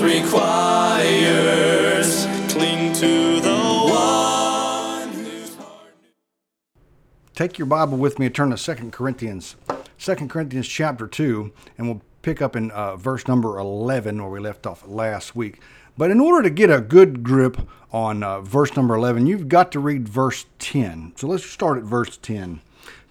requires. Cling to the one. Take your Bible with me and turn to 2 Corinthians, 2 Corinthians chapter 2, and we'll pick up in uh, verse number 11 where we left off last week. But in order to get a good grip on uh, verse number 11, you've got to read verse 10. So let's start at verse 10.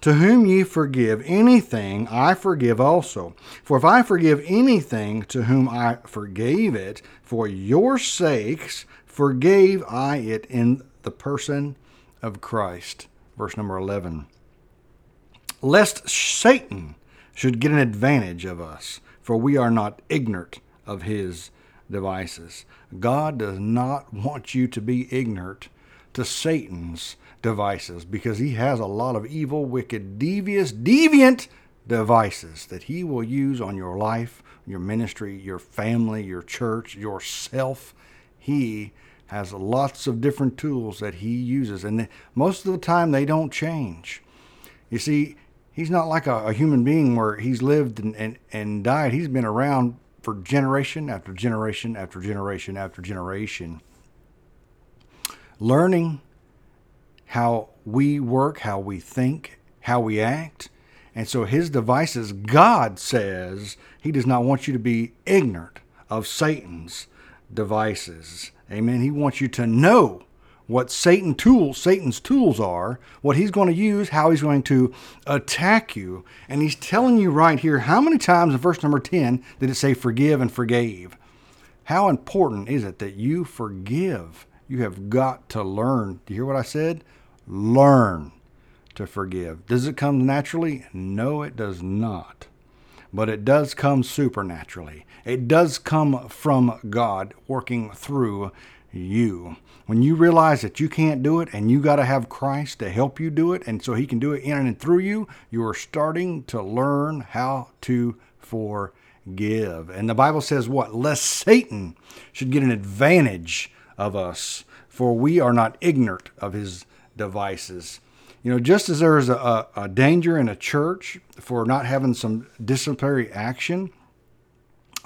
To whom ye forgive anything, I forgive also. For if I forgive anything to whom I forgave it, for your sakes forgave I it in the person of Christ. Verse number 11 lest Satan should get an advantage of us, for we are not ignorant of his devices. God does not want you to be ignorant to Satan's devices because he has a lot of evil, wicked, devious, deviant devices that he will use on your life, your ministry, your family, your church, yourself. He has lots of different tools that he uses, and most of the time they don't change. You see, he's not like a, a human being where he's lived and, and, and died. He's been around for generation after generation after generation after generation. Learning how we work, how we think, how we act. And so his devices, God says he does not want you to be ignorant of Satan's devices. Amen. He wants you to know what Satan tools, Satan's tools are, what he's going to use, how he's going to attack you. And he's telling you right here how many times in verse number 10 did it say forgive and forgave? How important is it that you forgive? You have got to learn. Do you hear what I said? Learn to forgive. Does it come naturally? No, it does not. But it does come supernaturally. It does come from God working through you. When you realize that you can't do it and you got to have Christ to help you do it, and so He can do it in and through you, you are starting to learn how to forgive. And the Bible says what? Lest Satan should get an advantage of us, for we are not ignorant of His devices. You know, just as there is a, a danger in a church for not having some disciplinary action,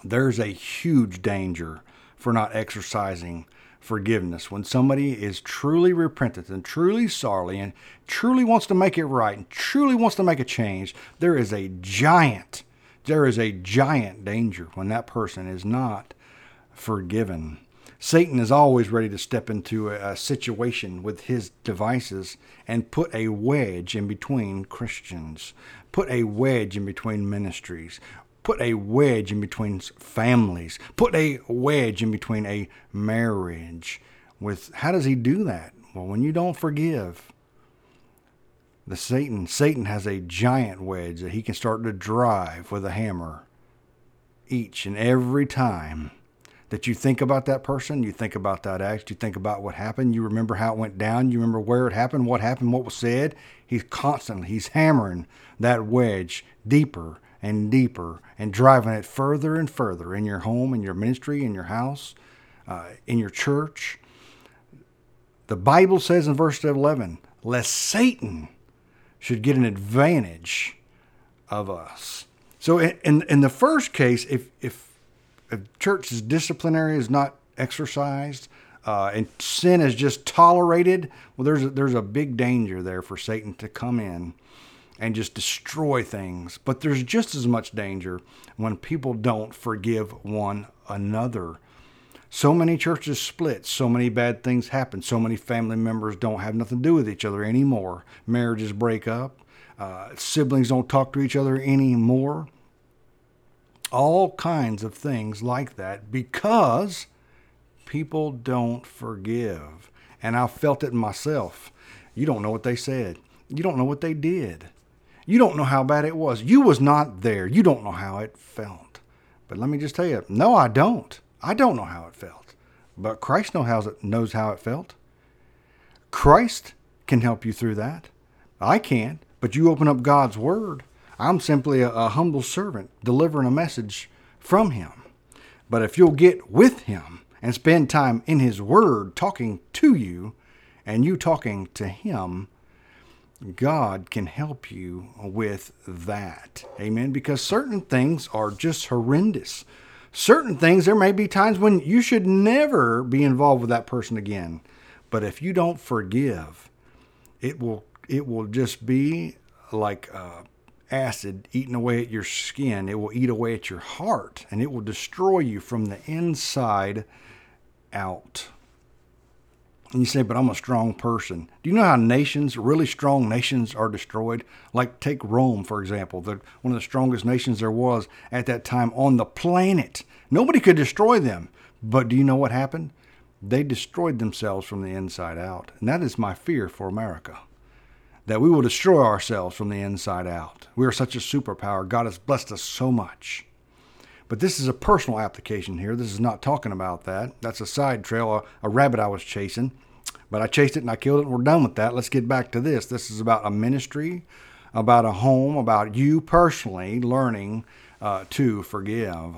there's a huge danger for not exercising forgiveness. When somebody is truly repentant and truly sorry and truly wants to make it right and truly wants to make a change, there is a giant, there is a giant danger when that person is not forgiven. Satan is always ready to step into a, situation with his devices and put a wedge in between Christians, put a wedge in between ministries, put a wedge in between families, put a wedge in between a marriage. With how does he do that? Well, when you don't forgive, the Satan Satan has a giant wedge that he can start to drive with a hammer each and every time that you think about that person, you think about that act, you think about what happened, you remember how it went down, you remember where it happened, what happened, what was said. He's constantly he's hammering that wedge deeper and deeper and driving it further and further in your home, in your ministry, in your house, uh, in your church. The Bible says in verse 11, lest Satan should get an advantage of us. So in, in, in the first case, if, if, if church's disciplinary is not exercised, uh, and sin is just tolerated, well, there's a, there's a big danger there for Satan to come in and just destroy things. But there's just as much danger when people don't forgive one another. So many churches split. So many bad things happen. So many family members don't have nothing to do with each other anymore. Marriages break up. Uh, siblings don't talk to each other anymore. All kinds of things like that because people don't forgive. And I felt it myself. You don't know what they said. You don't know what they did. You don't know how bad it was. You was not there. You don't know how it felt. But let me just tell you, no, I don't. I don't know how it felt. But Christ knows how it, knows how it felt. Christ can help you through that. I can't. But you open up God's Word. I'm simply a, a humble servant delivering a message from Him. But if you'll get with Him and spend time in His Word talking to you and you talking to Him, God can help you with that. Amen. Because certain things are just horrendous. Certain things, there may be times when you should never be involved with that person again. But if you don't forgive, it will it will just be like uh, acid eating away at your skin. It will eat away at your heart, and it will destroy you from the inside out. And you say, but I'm a strong person. Do you know how nations, really strong nations, are destroyed? Like, take Rome, for example, the, one of the strongest nations there was at that time on the planet. Nobody could destroy them. But do you know what happened? They destroyed themselves from the inside out. And that is my fear for America that we will destroy ourselves from the inside out. We are such a superpower. God has blessed us so much. But this is a personal application here. This is not talking about that. That's a side trail, a, a rabbit I was chasing. But I chased it and I killed it, and we're done with that. Let's get back to this. This is about a ministry, about a home, about you personally learning uh, to forgive.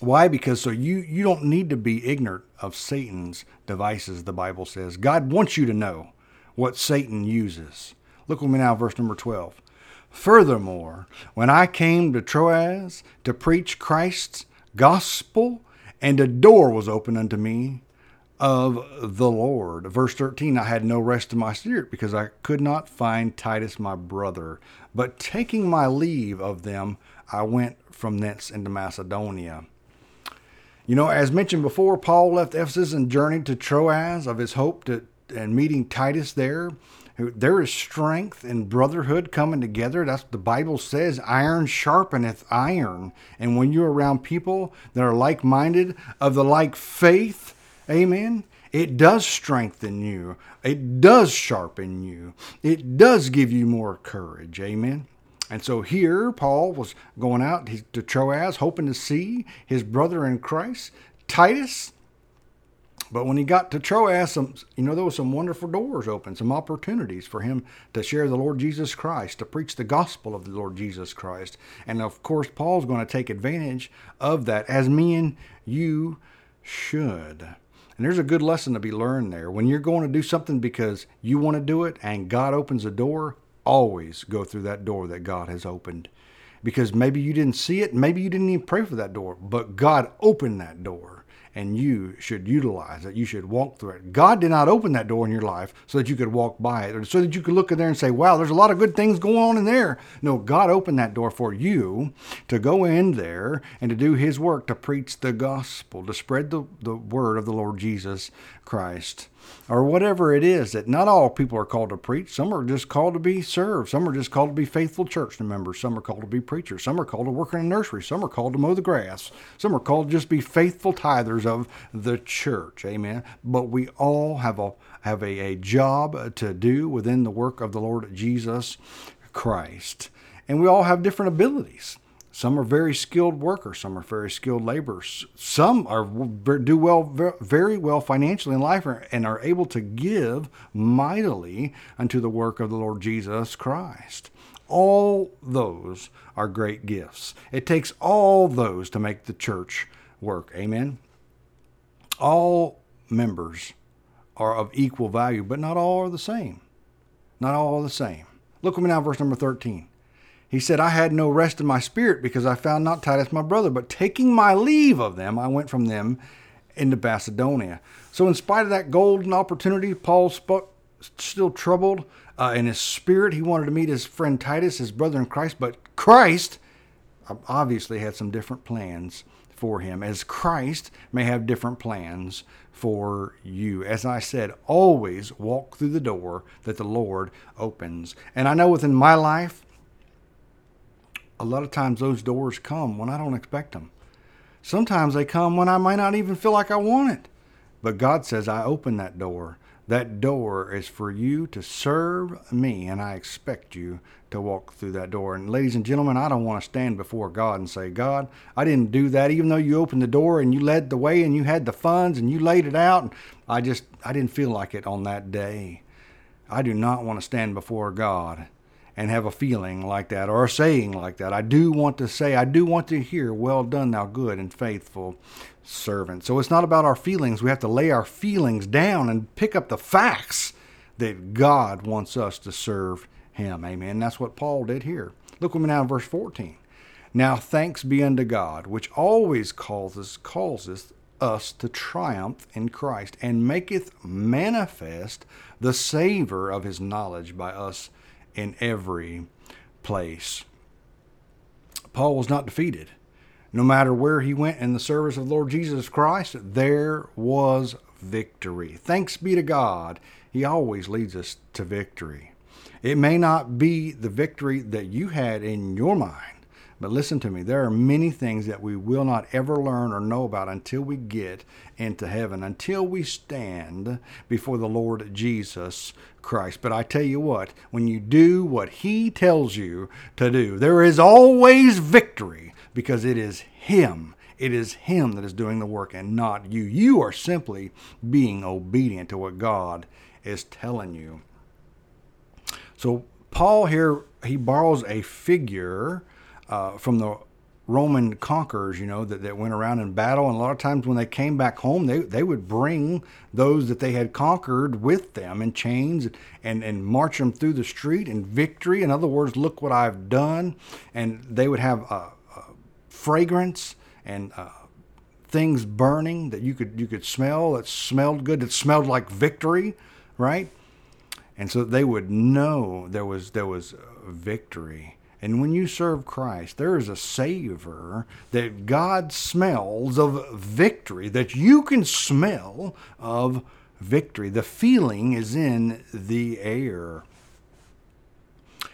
Why? Because so you you don't need to be ignorant of Satan's devices. The Bible says God wants you to know what Satan uses. Look with me now, verse number twelve. Furthermore, when I came to Troas to preach Christ's gospel, and a door was opened unto me of the Lord. Verse 13, I had no rest in my spirit because I could not find Titus my brother. But taking my leave of them, I went from thence into Macedonia. You know, as mentioned before, Paul left Ephesus and journeyed to Troas of his hope to and meeting Titus there there is strength and brotherhood coming together. That's what the Bible says. Iron sharpeneth iron. And when you're around people that are like minded, of the like faith, amen, it does strengthen you. It does sharpen you. It does give you more courage. Amen. And so here, Paul was going out to Troas, hoping to see his brother in Christ, Titus. But when he got to Troas, some, you know, there were some wonderful doors open, some opportunities for him to share the Lord Jesus Christ, to preach the gospel of the Lord Jesus Christ. And of course, Paul's going to take advantage of that, as me and you should. And there's a good lesson to be learned there. When you're going to do something because you want to do it and God opens a door, always go through that door that God has opened. Because maybe you didn't see it, maybe you didn't even pray for that door, but God opened that door and you should utilize it. You should walk through it. God did not open that door in your life so that you could walk by it or so that you could look in there and say, wow, there's a lot of good things going on in there. No, God opened that door for you to go in there and to do His work, to preach the gospel, to spread the, the word of the Lord Jesus Christ or whatever it is that not all people are called to preach. Some are just called to be served. Some are just called to be faithful church members. Some are called to be preachers. Some are called to work in a nursery. Some are called to mow the grass. Some are called to just be faithful tithers of the church. Amen. But we all have a have a, a job to do within the work of the Lord Jesus Christ. And we all have different abilities. Some are very skilled workers. Some are very skilled laborers. Some are do well, very well financially in life, and are able to give mightily unto the work of the Lord Jesus Christ. All those are great gifts. It takes all those to make the church work. Amen. All members are of equal value, but not all are the same. Not all are the same. Look with me now, verse number 13. He said, I had no rest in my spirit because I found not Titus my brother, but taking my leave of them, I went from them into Macedonia. So, in spite of that golden opportunity, Paul spoke, still troubled uh, in his spirit. He wanted to meet his friend Titus, his brother in Christ, but Christ obviously had some different plans for him, as Christ may have different plans for you. As I said, always walk through the door that the Lord opens. And I know within my life, a lot of times those doors come when I don't expect them. Sometimes they come when I might not even feel like I want it. But God says, I open that door. That door is for you to serve me, and I expect you to walk through that door. And ladies and gentlemen, I don't want to stand before God and say, God, I didn't do that, even though you opened the door and you led the way and you had the funds and you laid it out. I just, I didn't feel like it on that day. I do not want to stand before God and have a feeling like that or a saying like that. I do want to say, I do want to hear, well done, thou good and faithful servant. So it's not about our feelings. We have to lay our feelings down and pick up the facts that God wants us to serve him. Amen. That's what Paul did here. Look with me now in verse 14. Now thanks be unto God, which always causes causes us to triumph in Christ, and maketh manifest the savor of his knowledge by us in every place. Paul was not defeated. No matter where he went in the service of Lord Jesus Christ, there was victory. Thanks be to God. He always leads us to victory. It may not be the victory that you had in your mind, but listen to me, there are many things that we will not ever learn or know about until we get into heaven, until we stand before the Lord Jesus Christ. But I tell you what, when you do what He tells you to do, there is always victory because it is Him. It is Him that is doing the work and not you. You are simply being obedient to what God is telling you. So, Paul here, he borrows a figure uh, from the Roman conquerors, you know, that, that went around in battle. And a lot of times when they came back home, they, they would bring those that they had conquered with them in chains and, and march them through the street in victory. In other words, look what I've done. And they would have a, a fragrance and uh, things burning that you could you could smell that smelled good, that smelled like victory, right? And so they would know there was there was victory. And when you serve Christ, there is a savor that God smells of victory, that you can smell of victory. The feeling is in the air.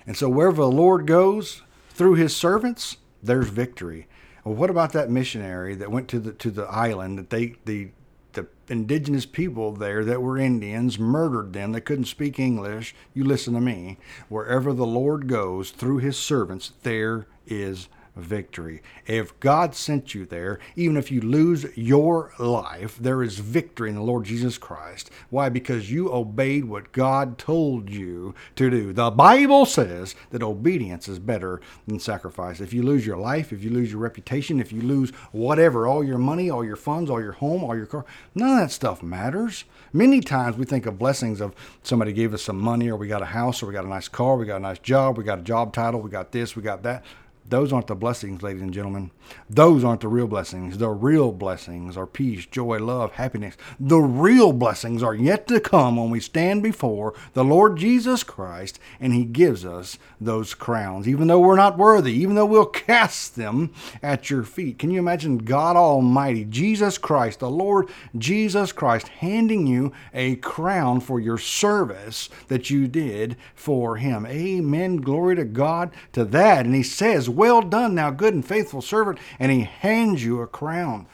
And so wherever the Lord goes through his servants, there's victory. Well, what about that missionary that went to the to the island that they the the indigenous people there that were Indians murdered them. They couldn't speak English. You listen to me. Wherever the Lord goes through his servants, there is victory. If God sent you there, even if you lose your life, there is victory in the Lord Jesus Christ. Why? Because you obeyed what God told you to do. The Bible says that obedience is better than sacrifice. If you lose your life, if you lose your reputation, if you lose whatever, all your money, all your funds, all your home, all your car, none of that stuff matters. Many times we think of blessings of somebody gave us some money or we got a house or we got a nice car, we got a nice job, we got a job title, we got this, we got that. Those aren't the blessings, ladies and gentlemen. Those aren't the real blessings. The real blessings are peace, joy, love, happiness. The real blessings are yet to come when we stand before the Lord Jesus Christ and He gives us those crowns, even though we're not worthy, even though we'll cast them at your feet. Can you imagine God Almighty, Jesus Christ, the Lord Jesus Christ, handing you a crown for your service that you did for Him? Amen. Glory to God to that. And He says, well done, thou good and faithful servant. And he hands you a crown.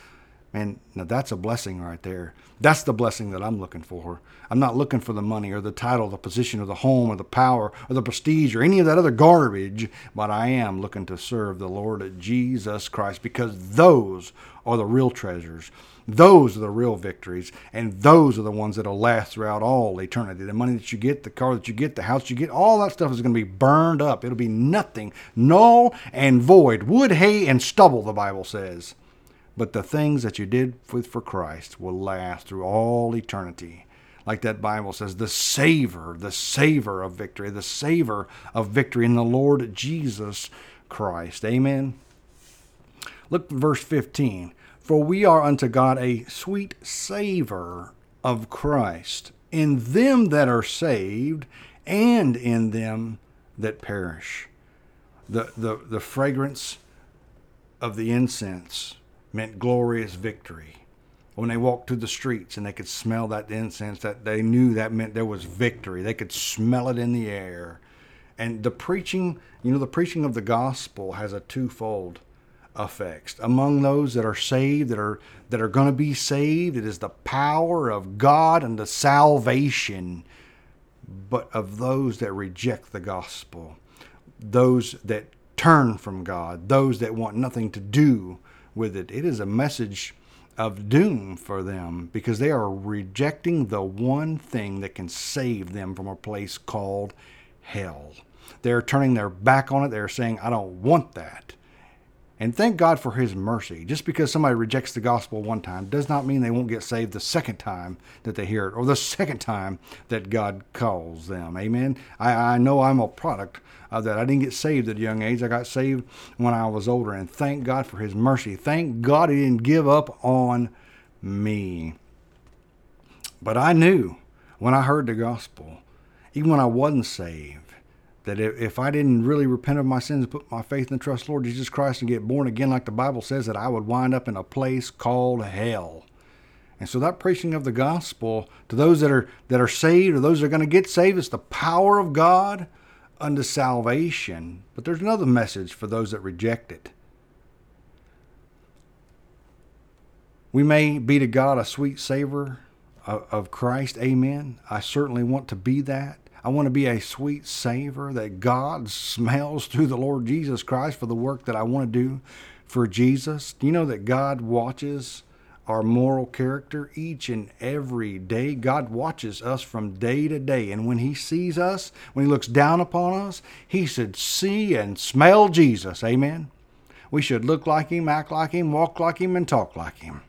Man, now that's a blessing right there. That's the blessing that I'm looking for. I'm not looking for the money or the title, the position or the home or the power or the prestige or any of that other garbage, but I am looking to serve the Lord Jesus Christ because those are the real treasures. Those are the real victories, and those are the ones that'll last throughout all eternity. The money that you get, the car that you get, the house you get, all that stuff is going to be burned up. It'll be nothing, null and void, wood, hay, and stubble, the Bible says. But the things that you did with for Christ will last through all eternity. Like that Bible says, the savor, the savor of victory, the savor of victory in the Lord Jesus Christ. Amen. Look verse 15. For we are unto God a sweet savor of Christ in them that are saved and in them that perish. The, the, the fragrance of the incense meant glorious victory. When they walked through the streets and they could smell that incense, that they knew that meant there was victory. They could smell it in the air. And the preaching, you know, the preaching of the gospel has a twofold effects. Among those that are saved, that are that are going to be saved, it is the power of God and the salvation. But of those that reject the gospel, those that turn from God, those that want nothing to do with it, it is a message of doom for them because they are rejecting the one thing that can save them from a place called hell. They're turning their back on it. They're saying, I don't want that. And thank God for His mercy. Just because somebody rejects the gospel one time does not mean they won't get saved the second time that they hear it or the second time that God calls them. Amen. I, I know I'm a product of that. I didn't get saved at a young age. I got saved when I was older. And thank God for His mercy. Thank God He didn't give up on me. But I knew when I heard the gospel, even when I wasn't saved, that if I didn't really repent of my sins and put my faith and trust Lord Jesus Christ and get born again, like the Bible says, that I would wind up in a place called hell. And so that preaching of the gospel to those that are that are saved or those that are going to get saved is the power of God unto salvation. But there's another message for those that reject it. We may be to God a sweet savor of, of Christ. Amen. I certainly want to be that. I want to be a sweet savor that God smells through the Lord Jesus Christ for the work that I want to do for Jesus. Do you know that God watches our moral character each and every day? God watches us from day to day. And when He sees us, when He looks down upon us, He should see and smell Jesus. Amen. We should look like Him, act like Him, walk like Him, and talk like Him.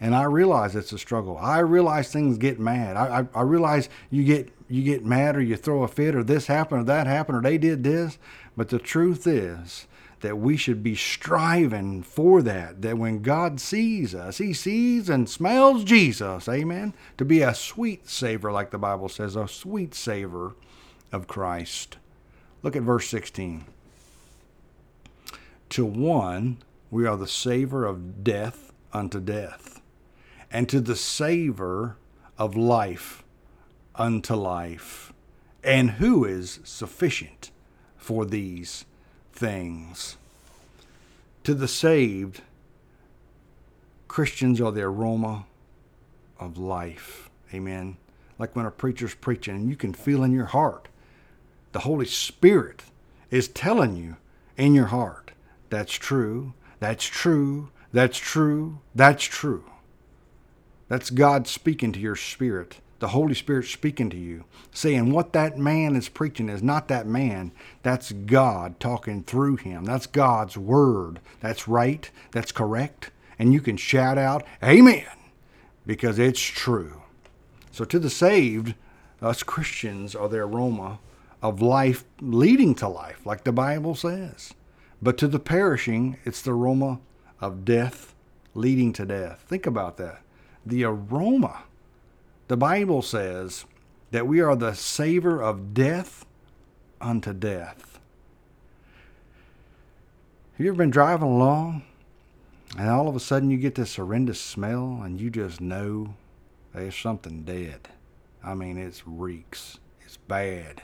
And I realize it's a struggle. I realize things get mad. I, I, I realize you get you get mad or you throw a fit or this happened or that happened or they did this. But the truth is that we should be striving for that. That when God sees us, He sees and smells Jesus. Amen. To be a sweet savor, like the Bible says, a sweet savor of Christ. Look at verse 16. To one, we are the savor of death unto death, and to the savor of life unto life, and who is sufficient for these things. To the saved, Christians are the aroma of life. Amen. Like when a preacher's preaching and you can feel in your heart, the Holy Spirit is telling you in your heart, that's true, that's true, that's true, that's true. That's God speaking to your spirit the Holy Spirit speaking to you, saying what that man is preaching is not that man. That's God talking through him. That's God's word. That's right. That's correct. And you can shout out, Amen, because it's true. So to the saved, us Christians are the aroma of life leading to life, like the Bible says. But to the perishing, it's the aroma of death leading to death. Think about that. The aroma the Bible says that we are the savor of death unto death. Have you ever been driving along and all of a sudden you get this horrendous smell and you just know there's something dead? I mean, it reeks. It's bad.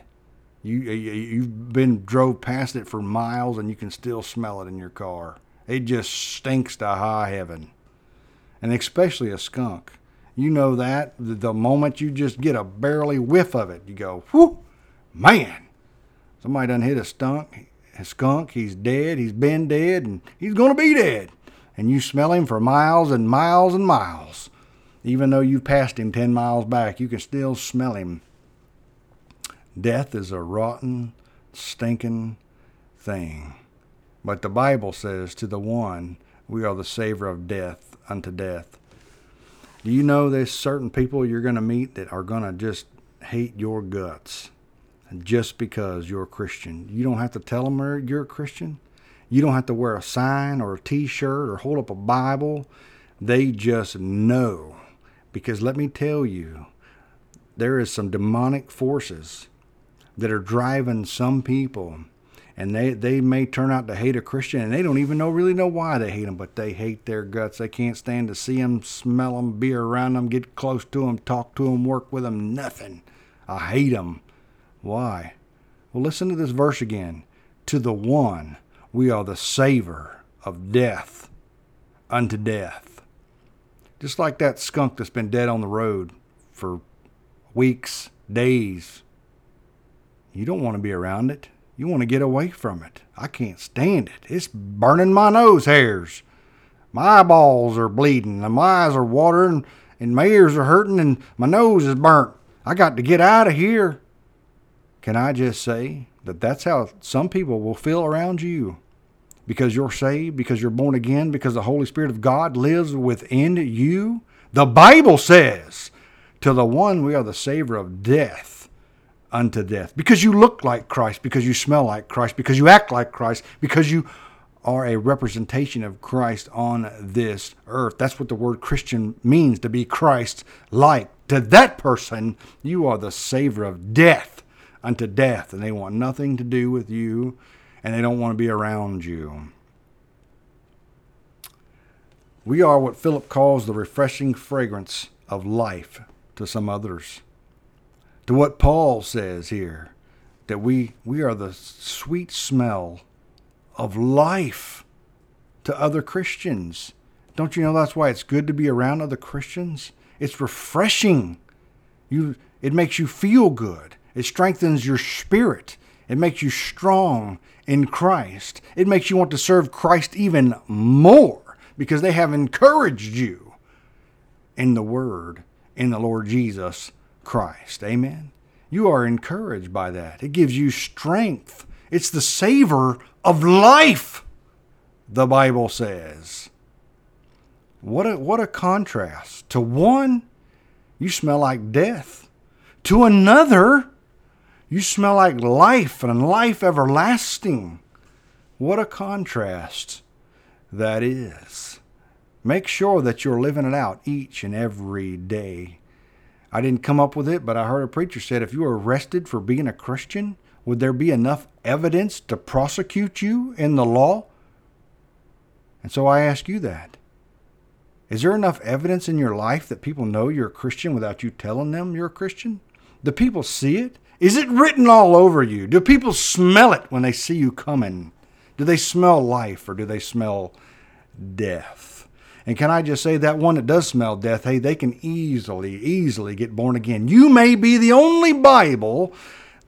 You, you you've been drove past it for miles and you can still smell it in your car. It just stinks to high heaven, and especially a skunk. You know that the moment you just get a barely whiff of it, you go, whew, man, somebody done hit a skunk. A skunk, he's dead, he's been dead, and he's going to be dead. And you smell him for miles and miles and miles. Even though you've passed him 10 miles back, you can still smell him. Death is a rotten, stinking thing. But the Bible says, to the one, we are the savor of death unto death. Do you know there's certain people you're going to meet that are going to just hate your guts just because you're a Christian? You don't have to tell them you're a Christian. You don't have to wear a sign or a t shirt or hold up a Bible. They just know. Because let me tell you, there is some demonic forces that are driving some people and they they may turn out to hate a Christian, and they don't even know really know why they hate them, but they hate their guts. They can't stand to see them, smell them, be around them, get close to them, talk to them, work with them. Nothing. I hate them. Why? Well, listen to this verse again. To the one we are the savor of death unto death. Just like that skunk that's been dead on the road for weeks, days. You don't want to be around it. You want to get away from it. I can't stand it. It's burning my nose hairs. My eyeballs are bleeding, and my eyes are watering, and my ears are hurting, and my nose is burnt. I got to get out of here. Can I just say that that's how some people will feel around you? Because you're saved, because you're born again, because the Holy Spirit of God lives within you? The Bible says, To the one we are the savor of death unto death. Because you look like Christ, because you smell like Christ, because you act like Christ, because you are a representation of Christ on this earth. That's what the word Christian means to be Christ like. To that person, you are the savor of death unto death, and they want nothing to do with you, and they don't want to be around you. We are what Philip calls the refreshing fragrance of life to some others to what Paul says here that we, we are the sweet smell of life to other Christians. Don't you know that's why it's good to be around other Christians? It's refreshing. You, it makes you feel good. It strengthens your spirit. It makes you strong in Christ. It makes you want to serve Christ even more because they have encouraged you in the Word, in the Lord Jesus Christ. Amen. You are encouraged by that. It gives you strength. It's the savor of life, the Bible says. What a, what a contrast. To one, you smell like death. To another, you smell like life and life everlasting. What a contrast that is. Make sure that you're living it out each and every day. I didn't come up with it, but I heard a preacher said if you were arrested for being a Christian, would there be enough evidence to prosecute you in the law? And so I ask you that. Is there enough evidence in your life that people know you're a Christian without you telling them you're a Christian? Do people see it? Is it written all over you? Do people smell it when they see you coming? Do they smell life or do they smell death? And can I just say that one that does smell death, hey, they can easily, easily get born again. You may be the only Bible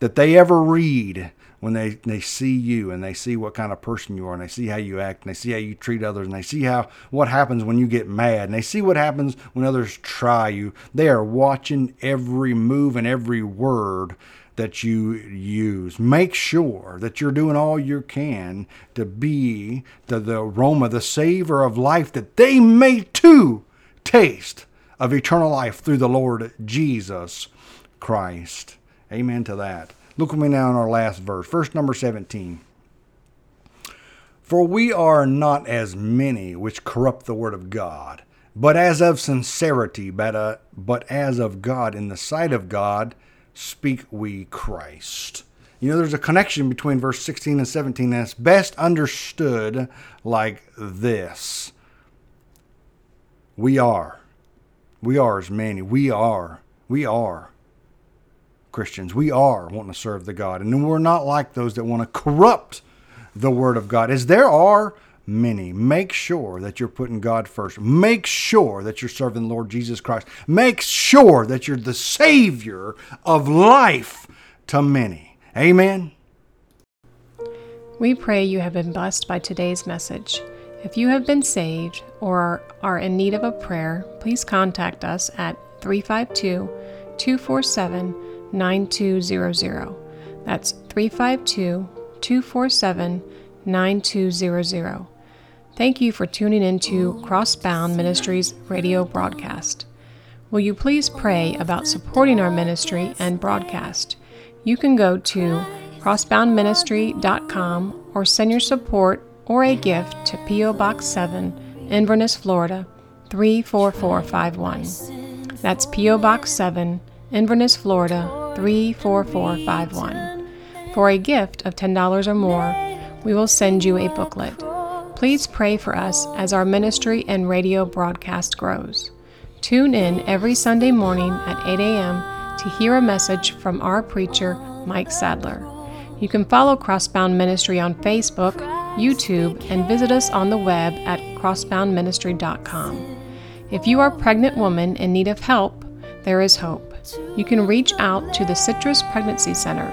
that they ever read when they, they see you and they see what kind of person you are and they see how you act and they see how you treat others and they see how what happens when you get mad and they see what happens when others try you. They are watching every move and every word that you use. Make sure that you're doing all you can to be the, the aroma, the savor of life, that they may too taste of eternal life through the Lord Jesus Christ. Amen to that. Look with me now in our last verse, verse number 17. For we are not as many which corrupt the word of God, but as of sincerity, but, uh, but as of God in the sight of God speak we Christ. You know, there's a connection between verse 16 and 17, that's best understood like this We are. We are as many. We are. We are Christians. We are wanting to serve the God. And we're not like those that want to corrupt the Word of God, as there are many. Make sure that you're putting God first. Make sure that you're serving the Lord Jesus Christ. Make sure that you're the Savior of life to many. Amen. We pray you have been blessed by today's message. If you have been saved or are in need of a prayer, please contact us at 352 247 9200. That's 352 247 9200. Thank you for tuning into Crossbound Ministries radio broadcast. Will you please pray about supporting our ministry and broadcast? You can go to crossboundministry.com or send your support or a gift to P.O. Box 7, Inverness, Florida 34451. That's P.O. Box 7, Inverness, Florida 34451. For a gift of $10 or more, we will send you a booklet. Please pray for us as our ministry and radio broadcast grows. Tune in every Sunday morning at 8 a.m. to hear a message from our preacher, Mike Sadler. You can follow Crossbound Ministry on Facebook, YouTube, and visit us on the web at crossboundministry.com. If you are a pregnant woman in need of help, there is hope. You can reach out to the Citrus Pregnancy Center.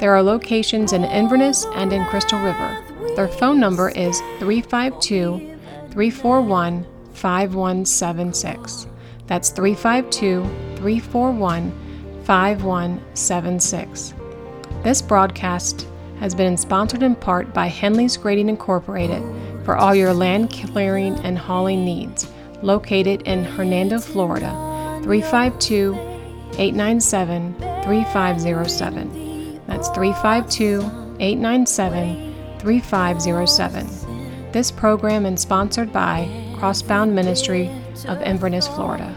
There are locations in Inverness and in Crystal River. Their phone number is 352 341 5176. That's 352 341 5176. This broadcast has been sponsored in part by Henley's Grading Incorporated for all your land clearing and hauling needs, located in Hernando, Florida, 352 897 3507. That's 352 897 3507. This program is sponsored by Crossbound Ministry of Inverness, Florida.